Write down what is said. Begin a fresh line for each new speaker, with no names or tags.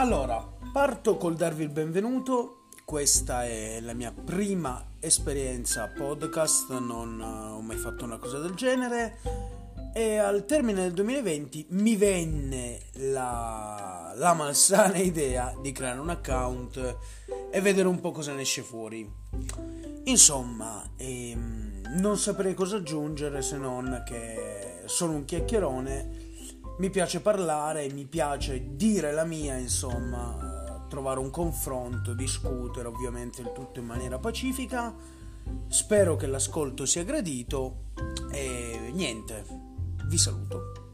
Allora, parto col darvi il benvenuto. Questa è la mia prima esperienza podcast, non ho mai fatto una cosa del genere. E al termine del 2020 mi venne la, la malsana idea di creare un account e vedere un po' cosa ne esce fuori. Insomma, ehm, non saprei cosa aggiungere se non che sono un chiacchierone mi piace parlare, mi piace dire la mia, insomma, trovare un confronto, discutere ovviamente il tutto in maniera pacifica. Spero che l'ascolto sia gradito e niente, vi saluto.